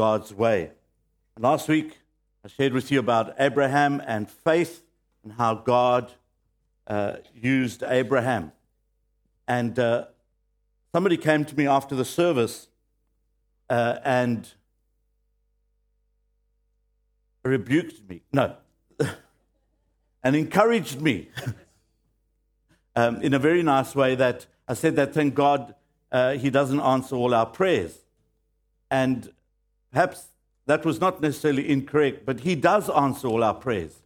God's way. Last week, I shared with you about Abraham and faith and how God uh, used Abraham. And uh, somebody came to me after the service uh, and rebuked me. No. and encouraged me um, in a very nice way that I said that thank God uh, He doesn't answer all our prayers. And perhaps that was not necessarily incorrect, but He does answer all our prayers.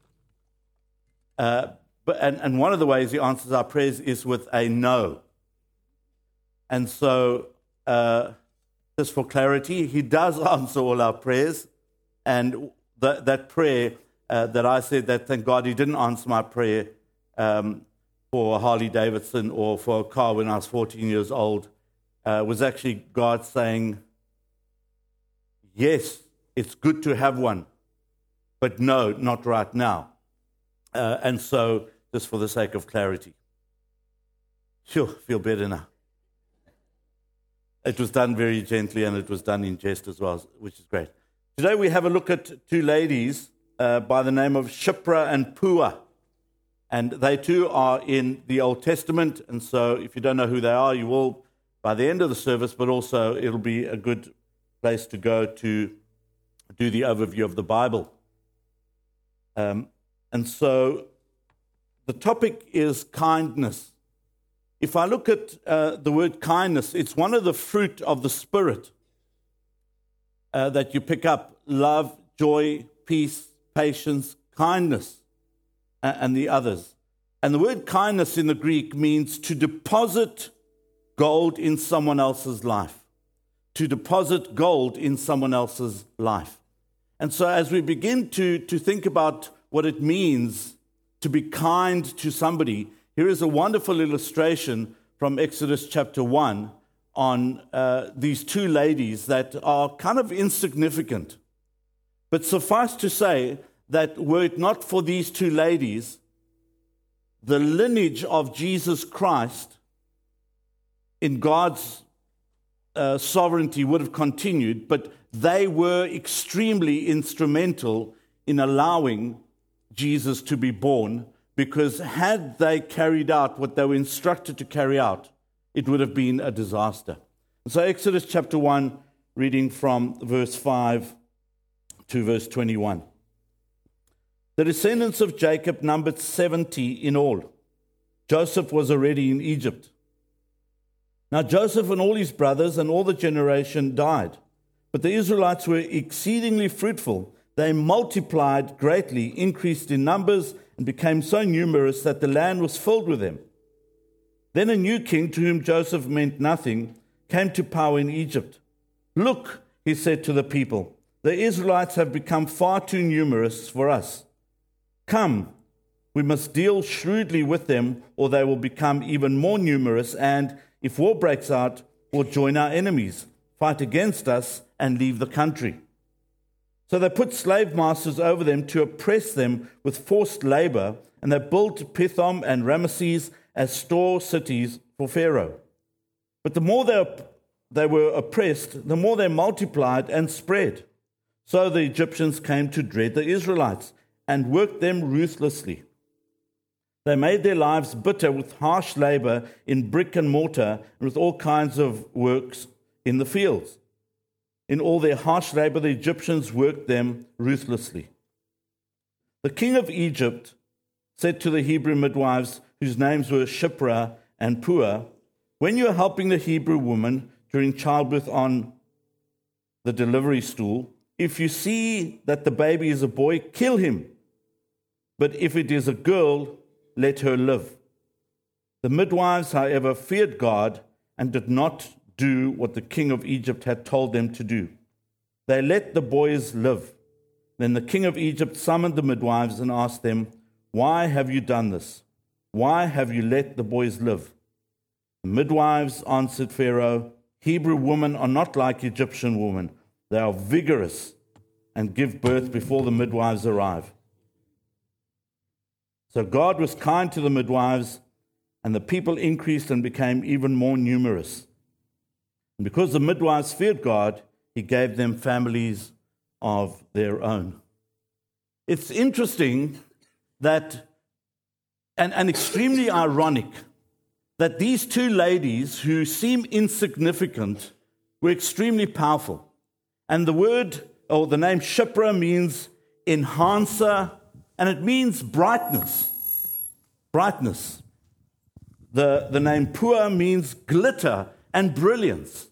Uh, but, and, and one of the ways He answers our prayers is with a no. And so, uh, just for clarity, He does answer all our prayers. And that, that prayer uh, that I said that thank God He didn't answer my prayer um, for Harley Davidson or for a car when I was 14 years old uh, was actually God saying, Yes, it's good to have one, but no, not right now. Uh, and so, just for the sake of clarity. Sure, feel better now. It was done very gently and it was done in jest as well, which is great. Today we have a look at two ladies uh, by the name of Shiphrah and Puah. And they too are in the Old Testament. And so if you don't know who they are, you will by the end of the service, but also it'll be a good place to go to do the overview of the Bible. Um, and so the topic is kindness. If I look at uh, the word kindness, it's one of the fruit of the Spirit uh, that you pick up love, joy, peace, patience, kindness and the others. And the word kindness in the Greek means to deposit gold in someone else's life. To deposit gold in someone else's life. And so, as we begin to, to think about what it means to be kind to somebody, here is a wonderful illustration from Exodus chapter 1 on uh, these two ladies that are kind of insignificant. But suffice to say, that were it not for these two ladies, the lineage of Jesus Christ in God's uh, sovereignty would have continued, but they were extremely instrumental in allowing Jesus to be born because had they carried out what they were instructed to carry out, it would have been a disaster. So, Exodus chapter 1, reading from verse 5 to verse 21. The descendants of Jacob numbered 70 in all. Joseph was already in Egypt. Now, Joseph and all his brothers and all the generation died. But the Israelites were exceedingly fruitful. They multiplied greatly, increased in numbers, and became so numerous that the land was filled with them. Then a new king, to whom Joseph meant nothing, came to power in Egypt. Look, he said to the people, the Israelites have become far too numerous for us. Come, we must deal shrewdly with them, or they will become even more numerous, and if war breaks out, we'll join our enemies, fight against us, and leave the country. So they put slave masters over them to oppress them with forced labor, and they built Pithom and Ramesses as store cities for Pharaoh. But the more they, they were oppressed, the more they multiplied and spread. So the Egyptians came to dread the Israelites and worked them ruthlessly. They made their lives bitter with harsh labor in brick and mortar and with all kinds of works in the fields. In all their harsh labor, the Egyptians worked them ruthlessly. The king of Egypt said to the Hebrew midwives, whose names were Shiphrah and Puah, When you are helping the Hebrew woman during childbirth on the delivery stool, if you see that the baby is a boy, kill him. But if it is a girl, let her live. The midwives, however, feared God and did not do what the king of Egypt had told them to do. they let the boys live. Then the king of Egypt summoned the midwives and asked them, Why have you done this? Why have you let the boys live? The midwives answered Pharaoh, Hebrew women are not like Egyptian women. They are vigorous and give birth before the midwives arrive. So God was kind to the midwives, and the people increased and became even more numerous. And because the midwives feared God, he gave them families of their own. It's interesting that, and, and extremely ironic, that these two ladies who seem insignificant were extremely powerful. And the word, or the name Shiphrah, means enhancer, and it means brightness. Brightness. The, the name Puah means glitter and brilliance.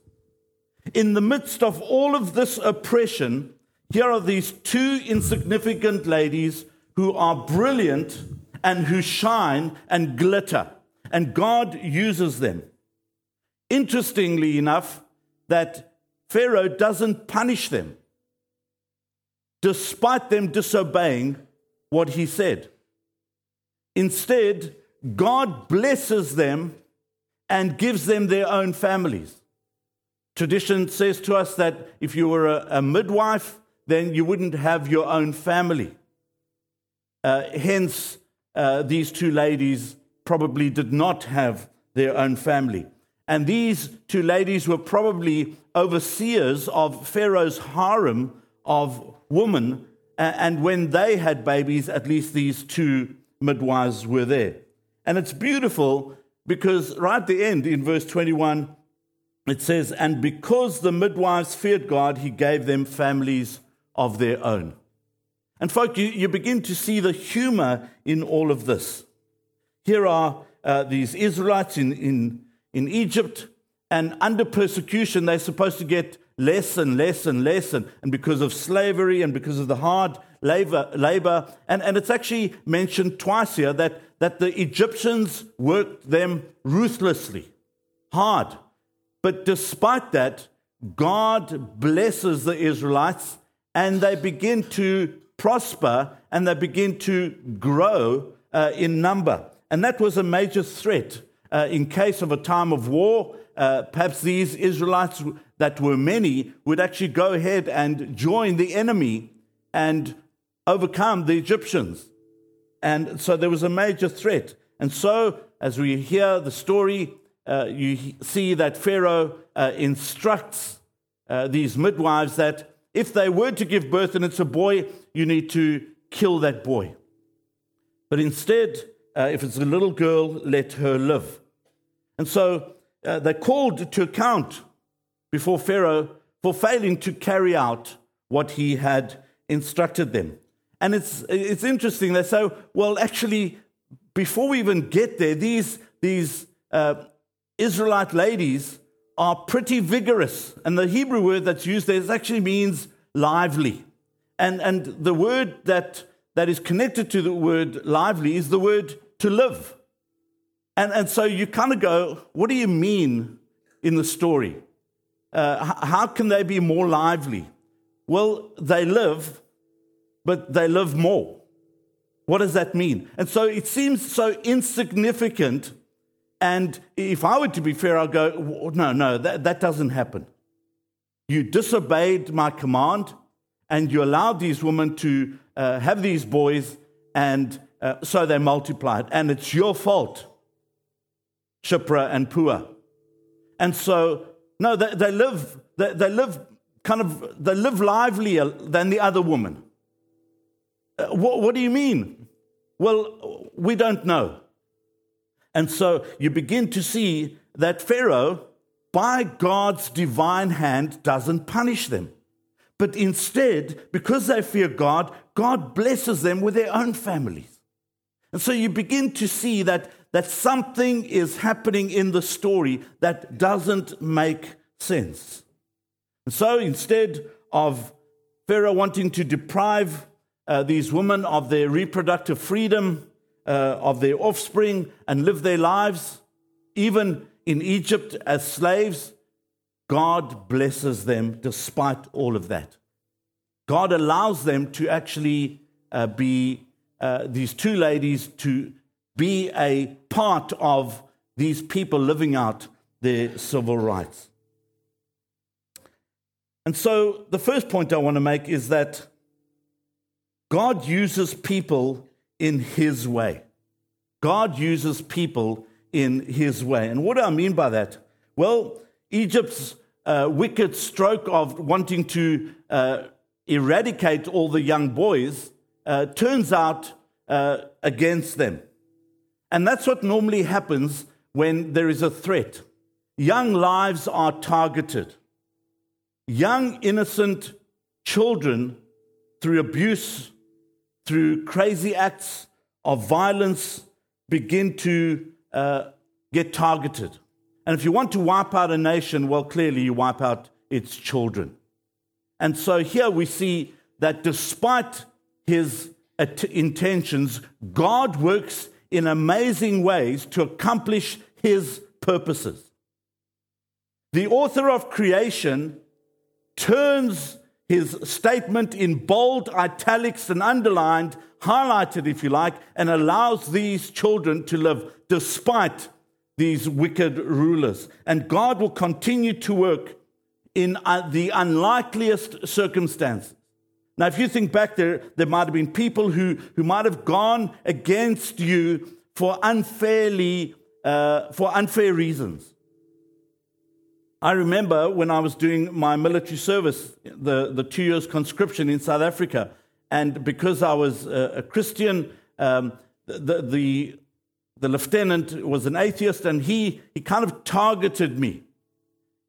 In the midst of all of this oppression, here are these two insignificant ladies who are brilliant and who shine and glitter, and God uses them. Interestingly enough, that Pharaoh doesn't punish them despite them disobeying what he said. Instead, God blesses them and gives them their own families. Tradition says to us that if you were a, a midwife, then you wouldn't have your own family. Uh, hence, uh, these two ladies probably did not have their own family. And these two ladies were probably overseers of Pharaoh's harem of women. And when they had babies, at least these two midwives were there. And it's beautiful because right at the end in verse 21, it says, And because the midwives feared God, he gave them families of their own. And, folk, you, you begin to see the humor in all of this. Here are uh, these Israelites in, in, in Egypt, and under persecution, they're supposed to get less and less and less, and, and because of slavery and because of the hard labor, labor and, and it's actually mentioned twice here that, that the Egyptians worked them ruthlessly, hard. But despite that, God blesses the Israelites and they begin to prosper and they begin to grow uh, in number. And that was a major threat. Uh, in case of a time of war, uh, perhaps these Israelites that were many would actually go ahead and join the enemy and overcome the Egyptians. And so there was a major threat. And so, as we hear the story, uh, you see that Pharaoh uh, instructs uh, these midwives that if they were to give birth and it's a boy, you need to kill that boy. But instead, uh, if it's a little girl, let her live. And so uh, they called to account before Pharaoh for failing to carry out what he had instructed them. And it's, it's interesting. They say, well, actually, before we even get there, these, these uh, Israelite ladies are pretty vigorous. And the Hebrew word that's used there actually means lively. And, and the word that, that is connected to the word lively is the word to live. And, and so you kind of go, what do you mean in the story? Uh, how can they be more lively? Well, they live, but they live more. What does that mean? And so it seems so insignificant and if I were to be fair, I'll go, no, no, that, that doesn't happen. You disobeyed my command and you allowed these women to uh, have these boys, and uh, so they multiplied. And it's your fault, Shiphrah and Puah. And so, no, they, they live, they, they, live kind of, they live livelier than the other woman. Uh, what, what do you mean? Well, we don't know. And so you begin to see that Pharaoh, by God's divine hand, doesn't punish them. But instead, because they fear God, God blesses them with their own families. And so you begin to see that, that something is happening in the story that doesn't make sense. And so instead of Pharaoh wanting to deprive uh, these women of their reproductive freedom, uh, of their offspring and live their lives, even in Egypt as slaves, God blesses them despite all of that. God allows them to actually uh, be, uh, these two ladies, to be a part of these people living out their civil rights. And so the first point I want to make is that God uses people in His way. God uses people in His way. And what do I mean by that? Well, Egypt's uh, wicked stroke of wanting to uh, eradicate all the young boys uh, turns out uh, against them. And that's what normally happens when there is a threat. Young lives are targeted. Young, innocent children, through abuse, through crazy acts of violence, begin to uh, get targeted. And if you want to wipe out a nation, well, clearly you wipe out its children. And so here we see that despite his intentions, God works in amazing ways to accomplish his purposes. The author of creation turns his statement in bold italics and underlined, highlighted, if you like, and allows these children to live despite these wicked rulers. And God will continue to work in uh, the unlikeliest circumstances. Now, if you think back there, there might have been people who, who might have gone against you for unfairly, uh, for unfair reasons. I remember when I was doing my military service, the, the two years conscription in South Africa, and because I was a, a Christian, um, the, the, the lieutenant was an atheist, and he, he kind of targeted me.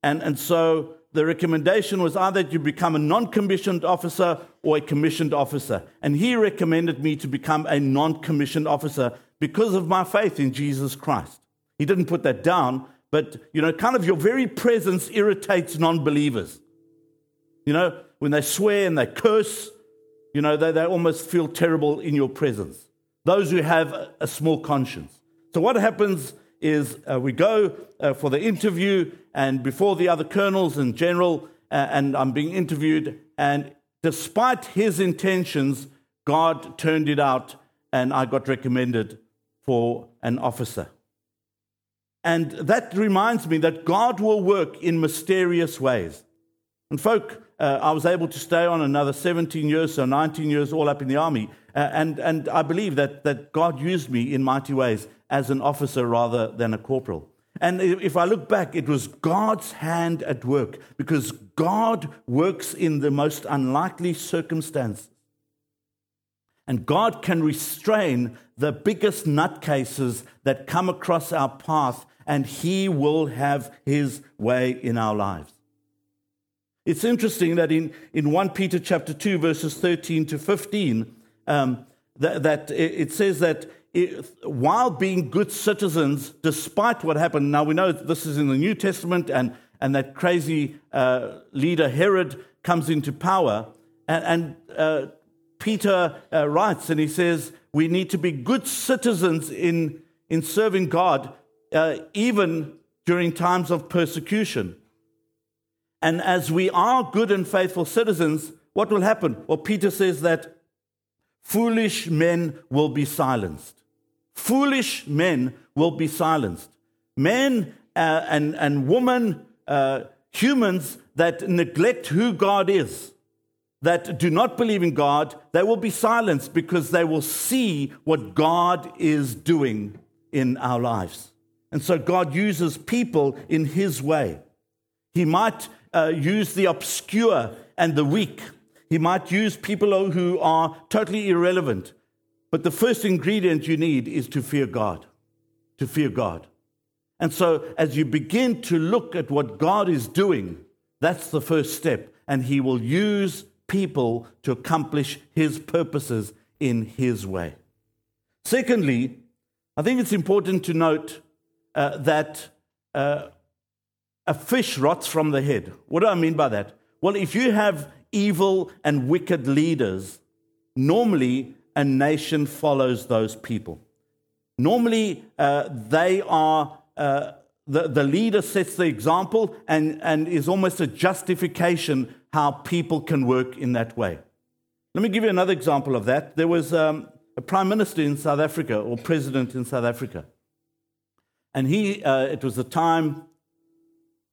And, and so the recommendation was either you become a non commissioned officer or a commissioned officer. And he recommended me to become a non commissioned officer because of my faith in Jesus Christ. He didn't put that down, but, you know, kind of your very presence irritates non believers. You know, when they swear and they curse, you know, they, they almost feel terrible in your presence. Those who have a small conscience. So, what happens is uh, we go uh, for the interview, and before the other colonels and general, uh, and I'm being interviewed, and despite his intentions, God turned it out, and I got recommended for an officer. And that reminds me that God will work in mysterious ways. And, folk, uh, I was able to stay on another 17 years, so 19 years all up in the army. Uh, and, and I believe that, that God used me in mighty ways as an officer rather than a corporal. And if I look back, it was God's hand at work because God works in the most unlikely circumstances. And God can restrain the biggest nutcases that come across our path, and He will have His way in our lives. It's interesting that in, in 1 Peter chapter 2, verses 13 to 15, um, that, that it says that while being good citizens, despite what happened, now we know this is in the New Testament, and, and that crazy uh, leader Herod comes into power, and, and uh, Peter uh, writes and he says, We need to be good citizens in, in serving God, uh, even during times of persecution. And as we are good and faithful citizens, what will happen? Well, Peter says that foolish men will be silenced. Foolish men will be silenced. Men uh, and, and women, uh, humans that neglect who God is, that do not believe in God, they will be silenced because they will see what God is doing in our lives. And so God uses people in His way. He might uh, use the obscure and the weak. He might use people who are totally irrelevant. But the first ingredient you need is to fear God, to fear God. And so, as you begin to look at what God is doing, that's the first step. And He will use people to accomplish His purposes in His way. Secondly, I think it's important to note uh, that uh, a fish rots from the head. What do I mean by that? Well, if you have evil and wicked leaders, normally a nation follows those people. Normally, uh, they are, uh, the, the leader sets the example and, and is almost a justification how people can work in that way. Let me give you another example of that. There was um, a prime minister in South Africa, or president in South Africa. And he, uh, it was the time,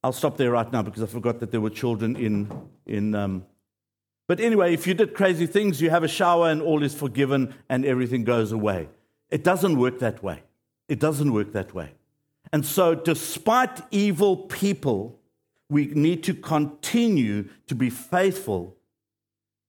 I'll stop there right now because I forgot that there were children in. in um, but anyway, if you did crazy things, you have a shower and all is forgiven and everything goes away. It doesn't work that way. It doesn't work that way. And so, despite evil people, we need to continue to be faithful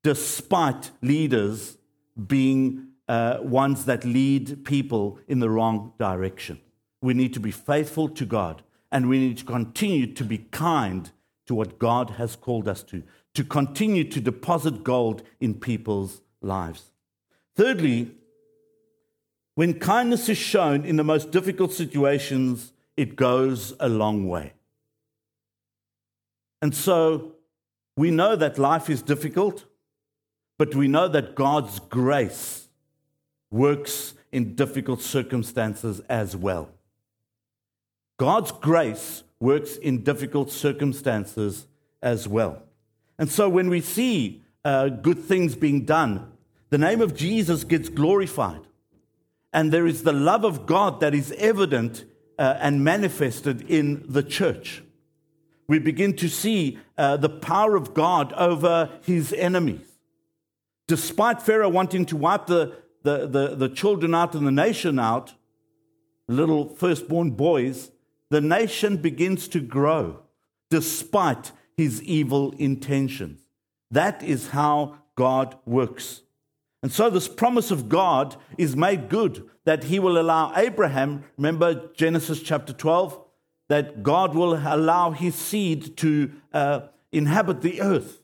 despite leaders being uh, ones that lead people in the wrong direction. We need to be faithful to God and we need to continue to be kind to what God has called us to, to continue to deposit gold in people's lives. Thirdly, when kindness is shown in the most difficult situations, it goes a long way. And so we know that life is difficult, but we know that God's grace works in difficult circumstances as well. God's grace works in difficult circumstances as well. And so when we see uh, good things being done, the name of Jesus gets glorified. And there is the love of God that is evident uh, and manifested in the church. We begin to see uh, the power of God over his enemies. Despite Pharaoh wanting to wipe the, the, the, the children out and the nation out, little firstborn boys, the nation begins to grow despite his evil intentions. That is how God works. And so, this promise of God is made good that he will allow Abraham, remember Genesis chapter 12, that God will allow his seed to uh, inhabit the earth.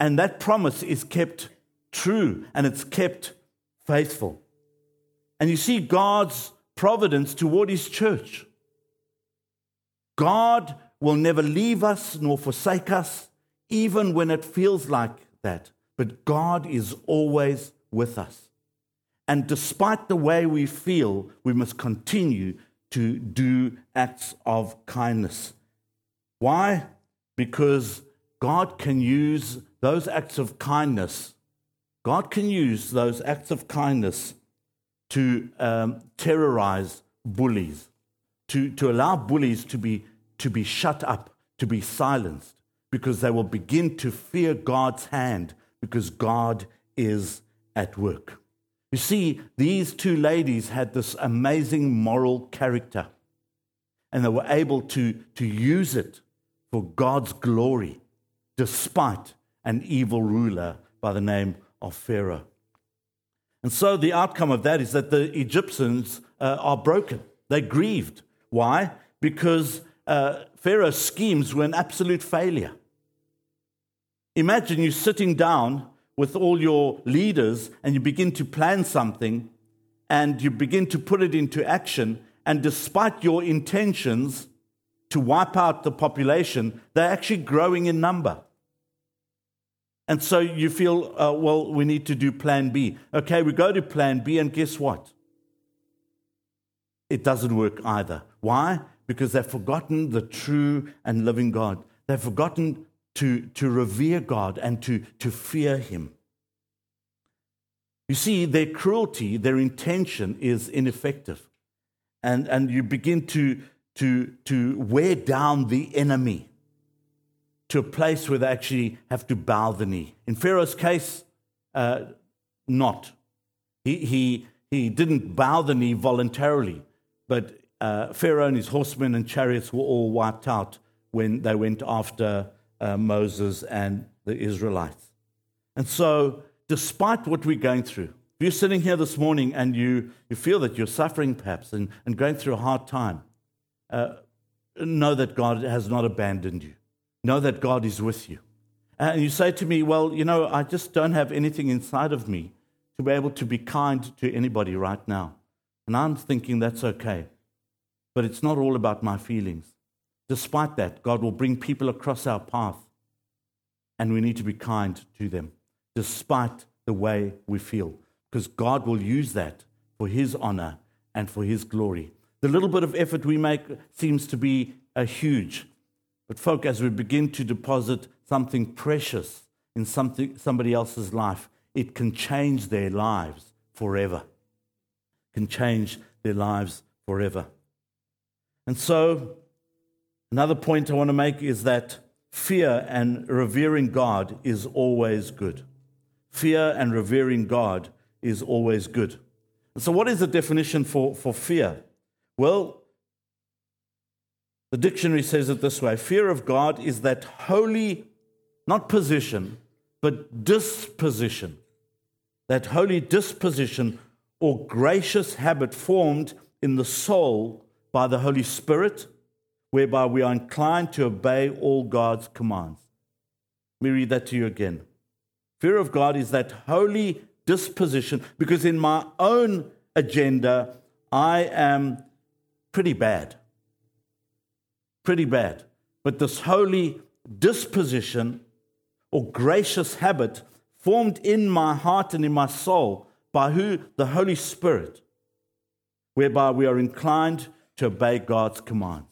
And that promise is kept true and it's kept faithful. And you see God's providence toward his church. God will never leave us nor forsake us, even when it feels like that but God is always with us. And despite the way we feel, we must continue to do acts of kindness. Why? Because God can use those acts of kindness. God can use those acts of kindness to um, terrorize bullies, to, to allow bullies to be, to be shut up, to be silenced, because they will begin to fear God's hand because God is at work. You see, these two ladies had this amazing moral character, and they were able to, to use it for God's glory, despite an evil ruler by the name of Pharaoh. And so the outcome of that is that the Egyptians uh, are broken. They grieved. Why? Because uh, Pharaoh's schemes were an absolute failure. Imagine you sitting down with all your leaders and you begin to plan something and you begin to put it into action, and despite your intentions to wipe out the population, they're actually growing in number. And so you feel, uh, well, we need to do plan B. Okay, we go to plan B, and guess what? It doesn't work either. Why? Because they've forgotten the true and living God. They've forgotten to, to revere God and to, to fear Him. You see, their cruelty, their intention is ineffective. And, and you begin to, to, to wear down the enemy to a place where they actually have to bow the knee. In Pharaoh's case, uh, not. He, he, he didn't bow the knee voluntarily, but uh, Pharaoh and his horsemen and chariots were all wiped out when they went after uh, Moses and the Israelites. And so, despite what we're going through, if you're sitting here this morning and you, you feel that you're suffering perhaps and, and going through a hard time, uh, know that God has not abandoned you. Know that God is with you. And you say to me, Well, you know, I just don't have anything inside of me to be able to be kind to anybody right now. And I'm thinking that's okay. But it's not all about my feelings. Despite that, God will bring people across our path, and we need to be kind to them, despite the way we feel, because God will use that for His honor and for His glory. The little bit of effort we make seems to be a huge, but, folk, as we begin to deposit something precious in something, somebody else's life, it can change their lives forever. Can change their lives forever. And so, another point I want to make is that fear and revering God is always good. Fear and revering God is always good. And so, what is the definition for, for fear? Well, the dictionary says it this way fear of God is that holy, not position, but disposition. That holy disposition or gracious habit formed in the soul by the Holy Spirit, whereby we are inclined to obey all God's commands. Let me read that to you again. Fear of God is that holy disposition, because in my own agenda, I am pretty bad. Pretty bad. But this holy disposition or gracious habit formed in my heart and in my soul by who? The Holy Spirit, whereby we are inclined to obey God's commands.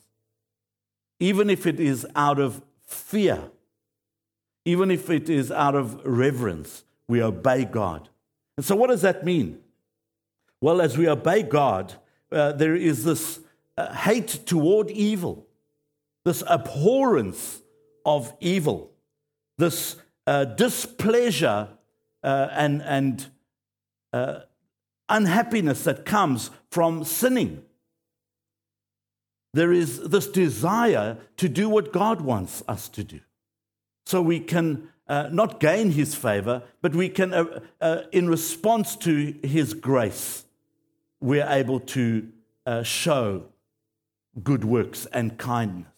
Even if it is out of fear, even if it is out of reverence, we obey God. And so, what does that mean? Well, as we obey God, uh, there is this uh, hate toward evil, this abhorrence of evil, this uh, displeasure uh, and, and uh, unhappiness that comes from sinning. There is this desire to do what God wants us to do. So we can uh, not gain his favor, but we can, uh, uh, in response to his grace, we're able to uh, show good works and kindness.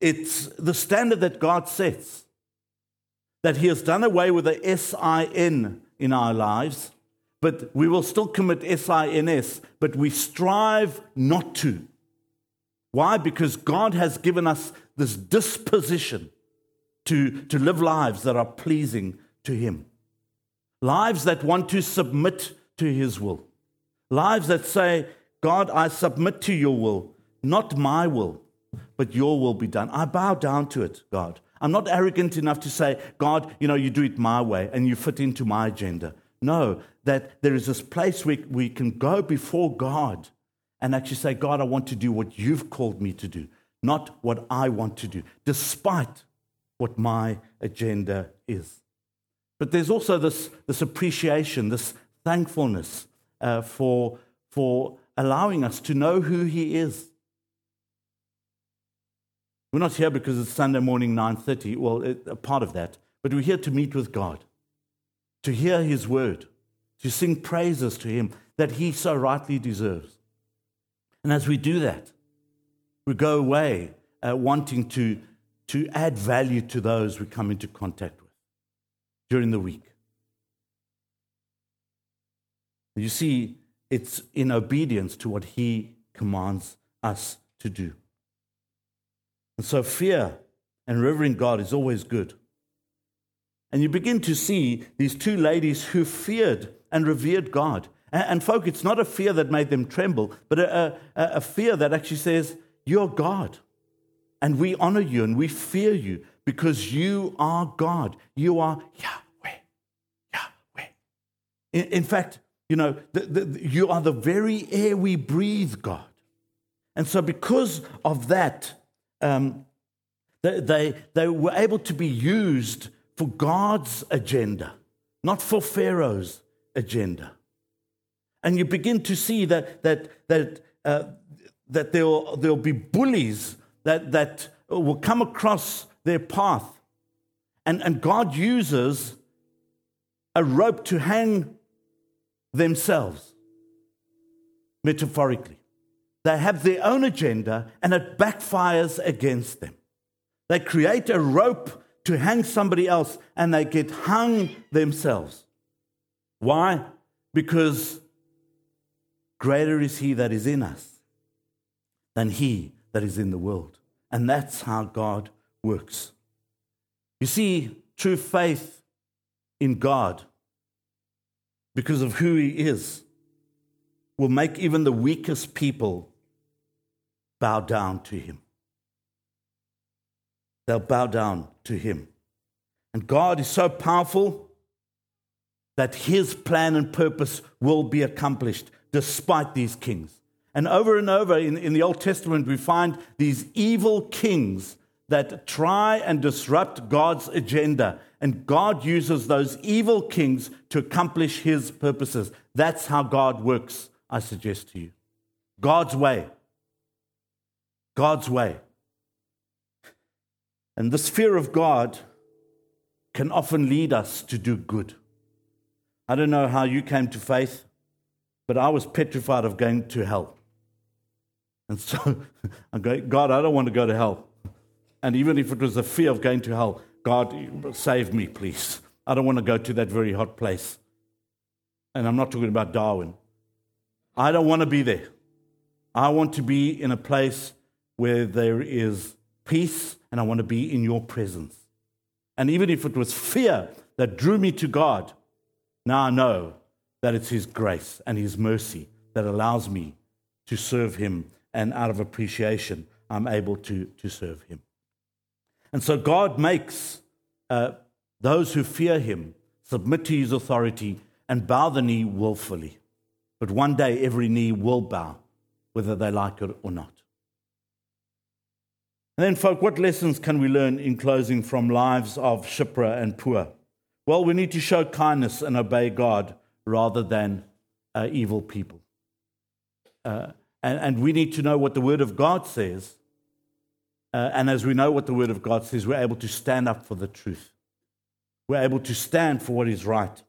It's the standard that God sets, that he has done away with the S I N in our lives, but we will still commit S I N S, but we strive not to. Why? Because God has given us this disposition to, to live lives that are pleasing to Him. Lives that want to submit to His will. Lives that say, God, I submit to your will, not my will, but your will be done. I bow down to it, God. I'm not arrogant enough to say, God, you know, you do it my way and you fit into my agenda. No, that there is this place where we can go before God and actually say, God, I want to do what you've called me to do, not what I want to do, despite what my agenda is. But there's also this, this appreciation, this thankfulness uh, for, for allowing us to know who He is. We're not here because it's Sunday morning, 9.30, well, it, a part of that, but we're here to meet with God, to hear His word, to sing praises to Him that He so rightly deserves. And as we do that, we go away uh, wanting to to add value to those we come into contact with during the week. You see, it's in obedience to what He commands us to do. And so, fear and revering God is always good. And you begin to see these two ladies who feared and revered God. And, and folk, it's not a fear that made them tremble, but a, a, a fear that actually says, You're God. And we honor you and we fear you because you are God. You are Yahweh. Yahweh. In, in fact, you know, the, the, you are the very air we breathe, God. And so, because of that, um, they, they, they were able to be used for God's agenda, not for Pharaoh's agenda. And you begin to see that, that, that, uh, that there'll, there'll be bullies that, that will come across their path. And, and God uses a rope to hang themselves, metaphorically. They have their own agenda and it backfires against them. They create a rope to hang somebody else and they get hung themselves. Why? Because greater is he that is in us than he that is in the world. And that's how God works. You see, true faith in God, because of who He is, will make even the weakest people bow down to Him. They'll bow down to Him. And God is so powerful that his plan and purpose will be accomplished despite these kings. And over and over in, in the Old Testament, we find these evil kings that try and disrupt God's agenda. And God uses those evil kings to accomplish his purposes. That's how God works, I suggest to you. God's way. God's way. And this fear of God can often lead us to do good. I don't know how you came to faith, but I was petrified of going to hell. And so I'm going, God, I don't want to go to hell. And even if it was a fear of going to hell, God, save me, please. I don't want to go to that very hot place. And I'm not talking about Darwin. I don't want to be there. I want to be in a place where there is peace, and I want to be in your presence. And even if it was fear that drew me to God, now I know that it's His grace and His mercy that allows me to serve Him, and out of appreciation, I'm able to, to serve Him. And so God makes uh, those who fear Him submit to His authority and bow the knee willfully. But one day every knee will bow, whether they like it or not. And then, folk, what lessons can we learn in closing from lives of Shiphrah and Puah? Well, we need to show kindness and obey God rather than uh, evil people. Uh, and, and, we need to know what the Word of God says. Uh, and as we know what the Word of God says, we're able to stand up for the truth. We're able to stand for what is right.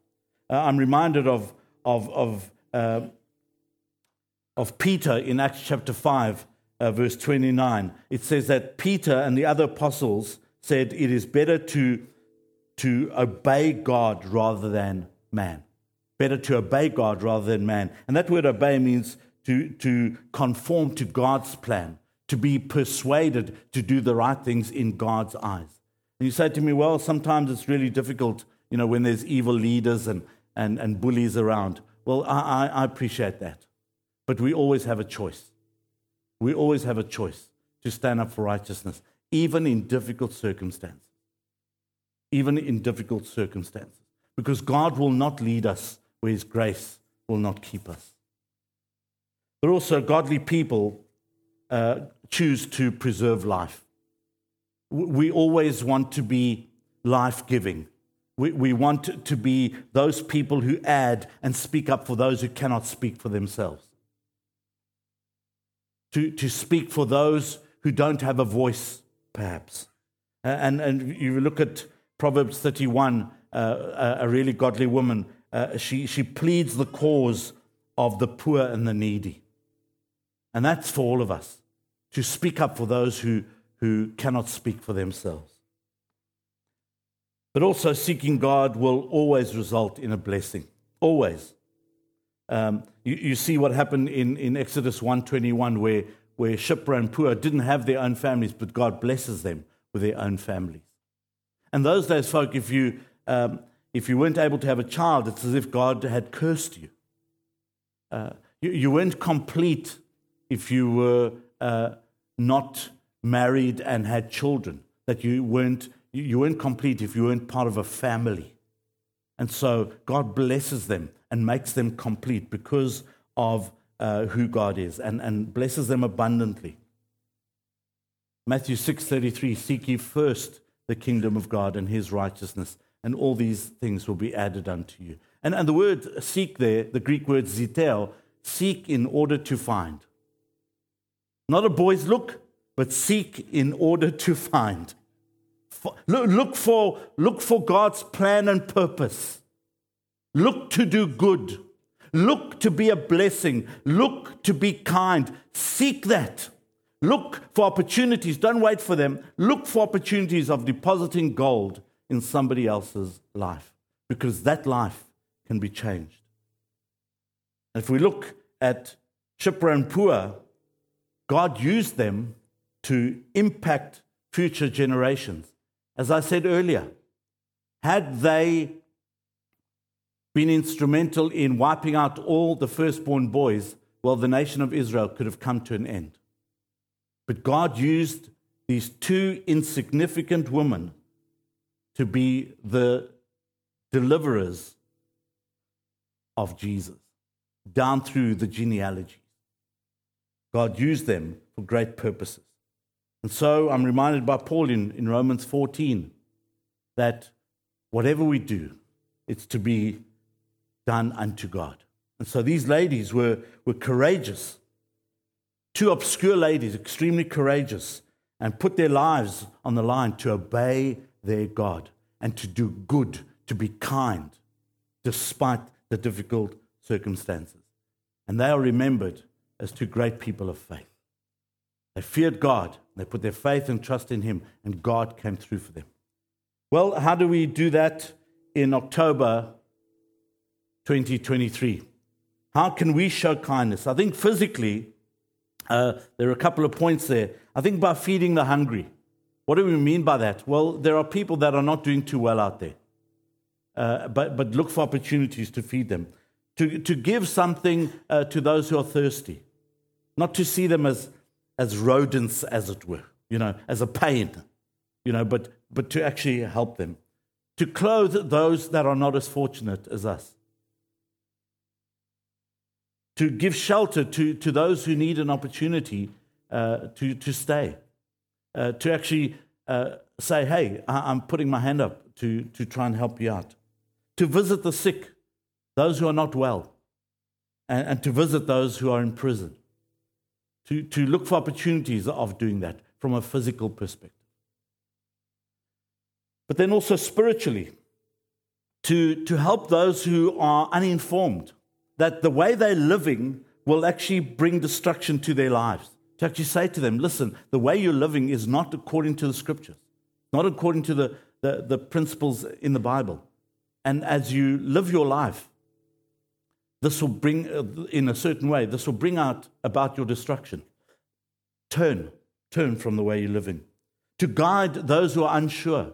Uh, I'm reminded of, of, of, uh, of Peter in Acts chapter 5 uh, verse 29, it says that Peter and the other apostles said it is better to, to obey God rather than man. Better to obey God rather than man. And that word obey means to, to conform to God's plan, to be persuaded to do the right things in God's eyes. And you say to me, well, sometimes it's really difficult, you know, when there's evil leaders and, and, and bullies around. Well, I, I appreciate that. But we always have a choice. We always have a choice to stand up for righteousness, even in difficult circumstances. Even in difficult circumstances. Because God will not lead us where His grace will not keep us. But also, godly people uh, choose to preserve life. We always want to be life giving. We, we want to be those people who add and speak up for those who cannot speak for themselves to, to speak for those who don't have a voice, perhaps. And, and you look at Proverbs 31, uh, a really godly woman, uh, she, she pleads the cause of the poor and the needy. And that's for all of us to speak up for those who, who cannot speak for themselves. But also, seeking God will always result in a blessing. Always. Um, you, you, see what happened in, in Exodus 121 where, where Shiphrah and Puah didn't have their own families, but God blesses them with their own families. And those days, folk, if you, um, if you weren't able to have a child, it's as if God had cursed you. Uh, you, you, weren't complete if you were uh, not married and had children, that you weren't, you weren't complete if you weren't part of a family. And so God blesses them and makes them complete because of uh, who God is and, and blesses them abundantly. Matthew 6:33 Seek ye first the kingdom of God and his righteousness and all these things will be added unto you. And, and the word seek there, the Greek word ziteo, seek in order to find. Not a boy's look, but seek in order to find. Look for, look for God's plan and purpose. Look to do good. Look to be a blessing. Look to be kind. Seek that. Look for opportunities. Don't wait for them. Look for opportunities of depositing gold in somebody else's life because that life can be changed. And If we look at Shiphrah and Puah, God used them to impact future generations. As I said earlier, had they been instrumental in wiping out all the firstborn boys, well, the nation of Israel could have come to an end. But God used these two insignificant women to be the deliverers of Jesus down through the genealogies. God used them for great purposes. And so I'm reminded by Paul in, in Romans 14 that whatever we do, it's to be done unto God. And so these ladies were, were courageous, two obscure ladies, extremely courageous, and put their lives on the line to obey their God and to do good, to be kind, despite the difficult circumstances. And they are remembered as two great people of faith. They feared God, they put their faith and trust in Him, and God came through for them. Well, how do we do that in October 2023? How can we show kindness? I think physically, uh, there are a couple of points there. I think by feeding the hungry. What do we mean by that? Well, there are people that are not doing too well out there, uh, but, but look for opportunities to feed them. To, to give something uh, to those who are thirsty, not to see them as, as rodents, as it were, you know, as a pain, you know, but, but to actually help them, to clothe those that are not as fortunate as us, to give shelter to, to those who need an opportunity uh, to, to stay, uh, to actually uh, say, hey, I'm putting my hand up to, to try and help you out, to visit the sick, those who are not well, and, and to visit those who are in prison, to, to look for opportunities of doing that from a physical perspective. But then also spiritually, to, to help those who are uninformed, that the way they're living will actually bring destruction to their lives. To actually say to them, listen, the way you're living is not according to the scriptures, not according to the, the, the principles in the Bible. And as you live your life, this will bring, uh, in a certain way, this will bring out about your destruction. Turn, turn from the way you're living. To guide those who are unsure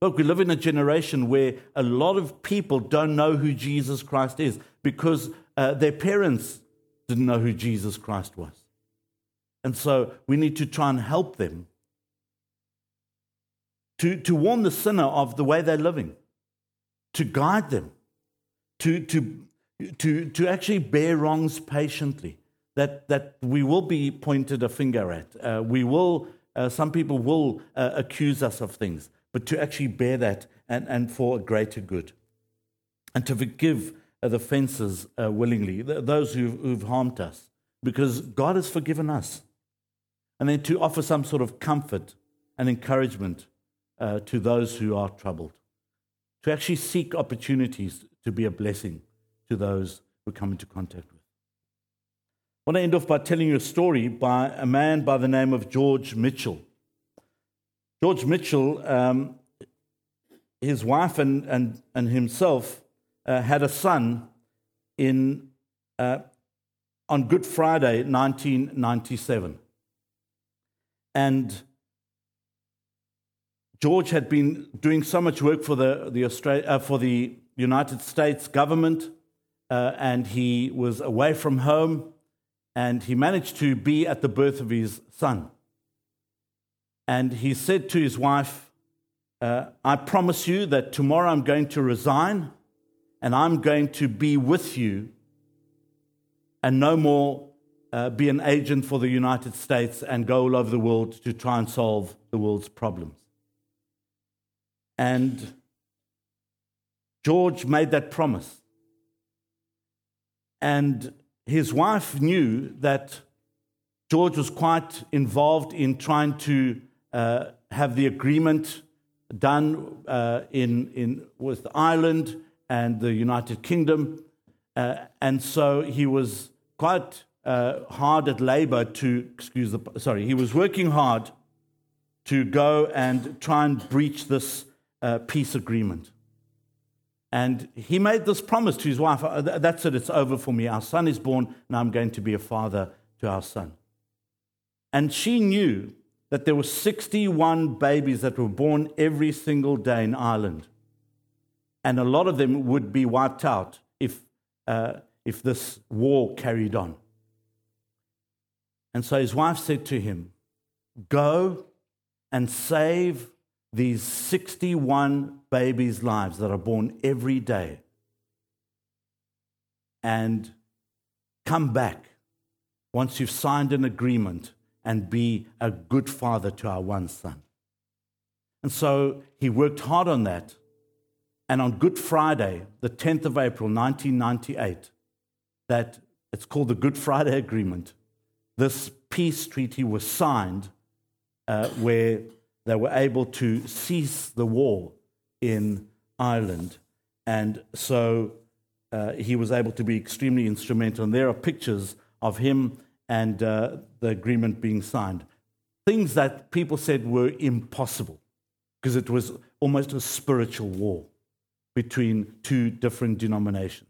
Look, we live in a generation where a lot of people don't know who Jesus Christ is because uh, their parents didn't know who Jesus Christ was. And so we need to try and help them to, to warn the sinner of the way they're living, to guide them, to, to, to, to actually bear wrongs patiently, that, that we will be pointed a finger at. Uh, we will, uh, some people will uh, accuse us of things but to actually bear that and, and for a greater good. And to forgive the offenses uh, willingly, those who've, who've harmed us, because God has forgiven us. And then to offer some sort of comfort and encouragement uh, to those who are troubled. To actually seek opportunities to be a blessing to those who come into contact with. I want to end off by telling you a story by a man by the name of George Mitchell. George Mitchell, um, his wife and, and, and himself uh, had a son in, uh, on Good Friday, 1997. And George had been doing so much work for the, the, uh, for the United States government, uh, and he was away from home, and he managed to be at the birth of his son. And he said to his wife, uh, I promise you that tomorrow I'm going to resign and I'm going to be with you and no more uh, be an agent for the United States and go all over the world to try and solve the world's problems. And George made that promise. And his wife knew that George was quite involved in trying to uh, have the agreement done uh, in, in, with Ireland and the United Kingdom. Uh, and so he was quite uh, hard at labor to, excuse the, sorry, he was working hard to go and try and breach this uh, peace agreement. And he made this promise to his wife that's it, it's over for me. Our son is born, and I'm going to be a father to our son. And she knew that there were 61 babies that were born every single day in Ireland. And a lot of them would be wiped out if, uh, if this war carried on. And so his wife said to him, Go and save these 61 babies' lives that are born every day. and come back once you've signed an agreement and be a good father to our one son. And so he worked hard on that. And on Good Friday, the 10th of April, 1998, that it's called the Good Friday Agreement, this peace treaty was signed uh, where they were able to cease the war in Ireland. And so uh, he was able to be extremely instrumental. And there are pictures of him and uh, the agreement being signed. Things that people said were impossible because it was almost a spiritual war between two different denominations.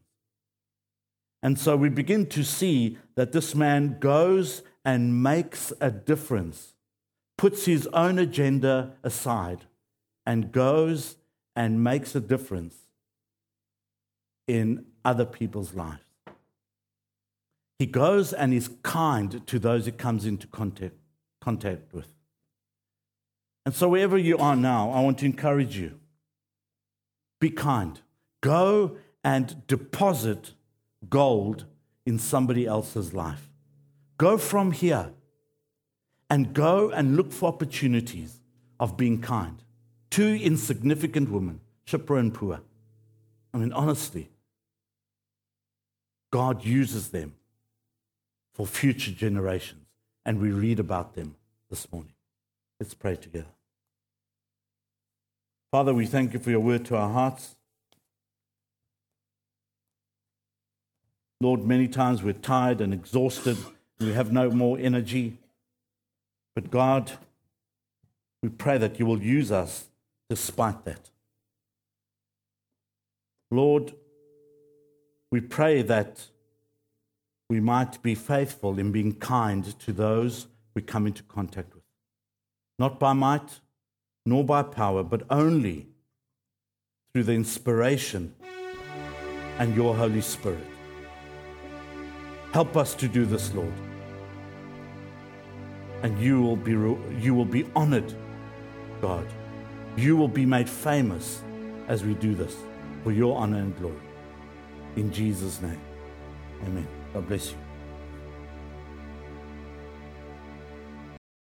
And so we begin to see that this man goes and makes a difference, puts his own agenda aside, and goes and makes a difference in other people's lives. He goes and is kind to those he comes into contact, contact with. And so, wherever you are now, I want to encourage you be kind. Go and deposit gold in somebody else's life. Go from here and go and look for opportunities of being kind. Two insignificant women, Shiphrah and Puah. I mean, honestly, God uses them for future generations, and we read about them this morning. Let's pray together. Father, we thank you for your word to our hearts. Lord, many times we're tired and exhausted, we have no more energy. But God, we pray that you will use us despite that. Lord, we pray that we might be faithful in being kind to those we come into contact with. Not by might, nor by power, but only through the inspiration and your Holy Spirit. Help us to do this, Lord. And you will be, you will be honored, God. You will be made famous as we do this for your honor and glory. In Jesus' name, amen. God bless you.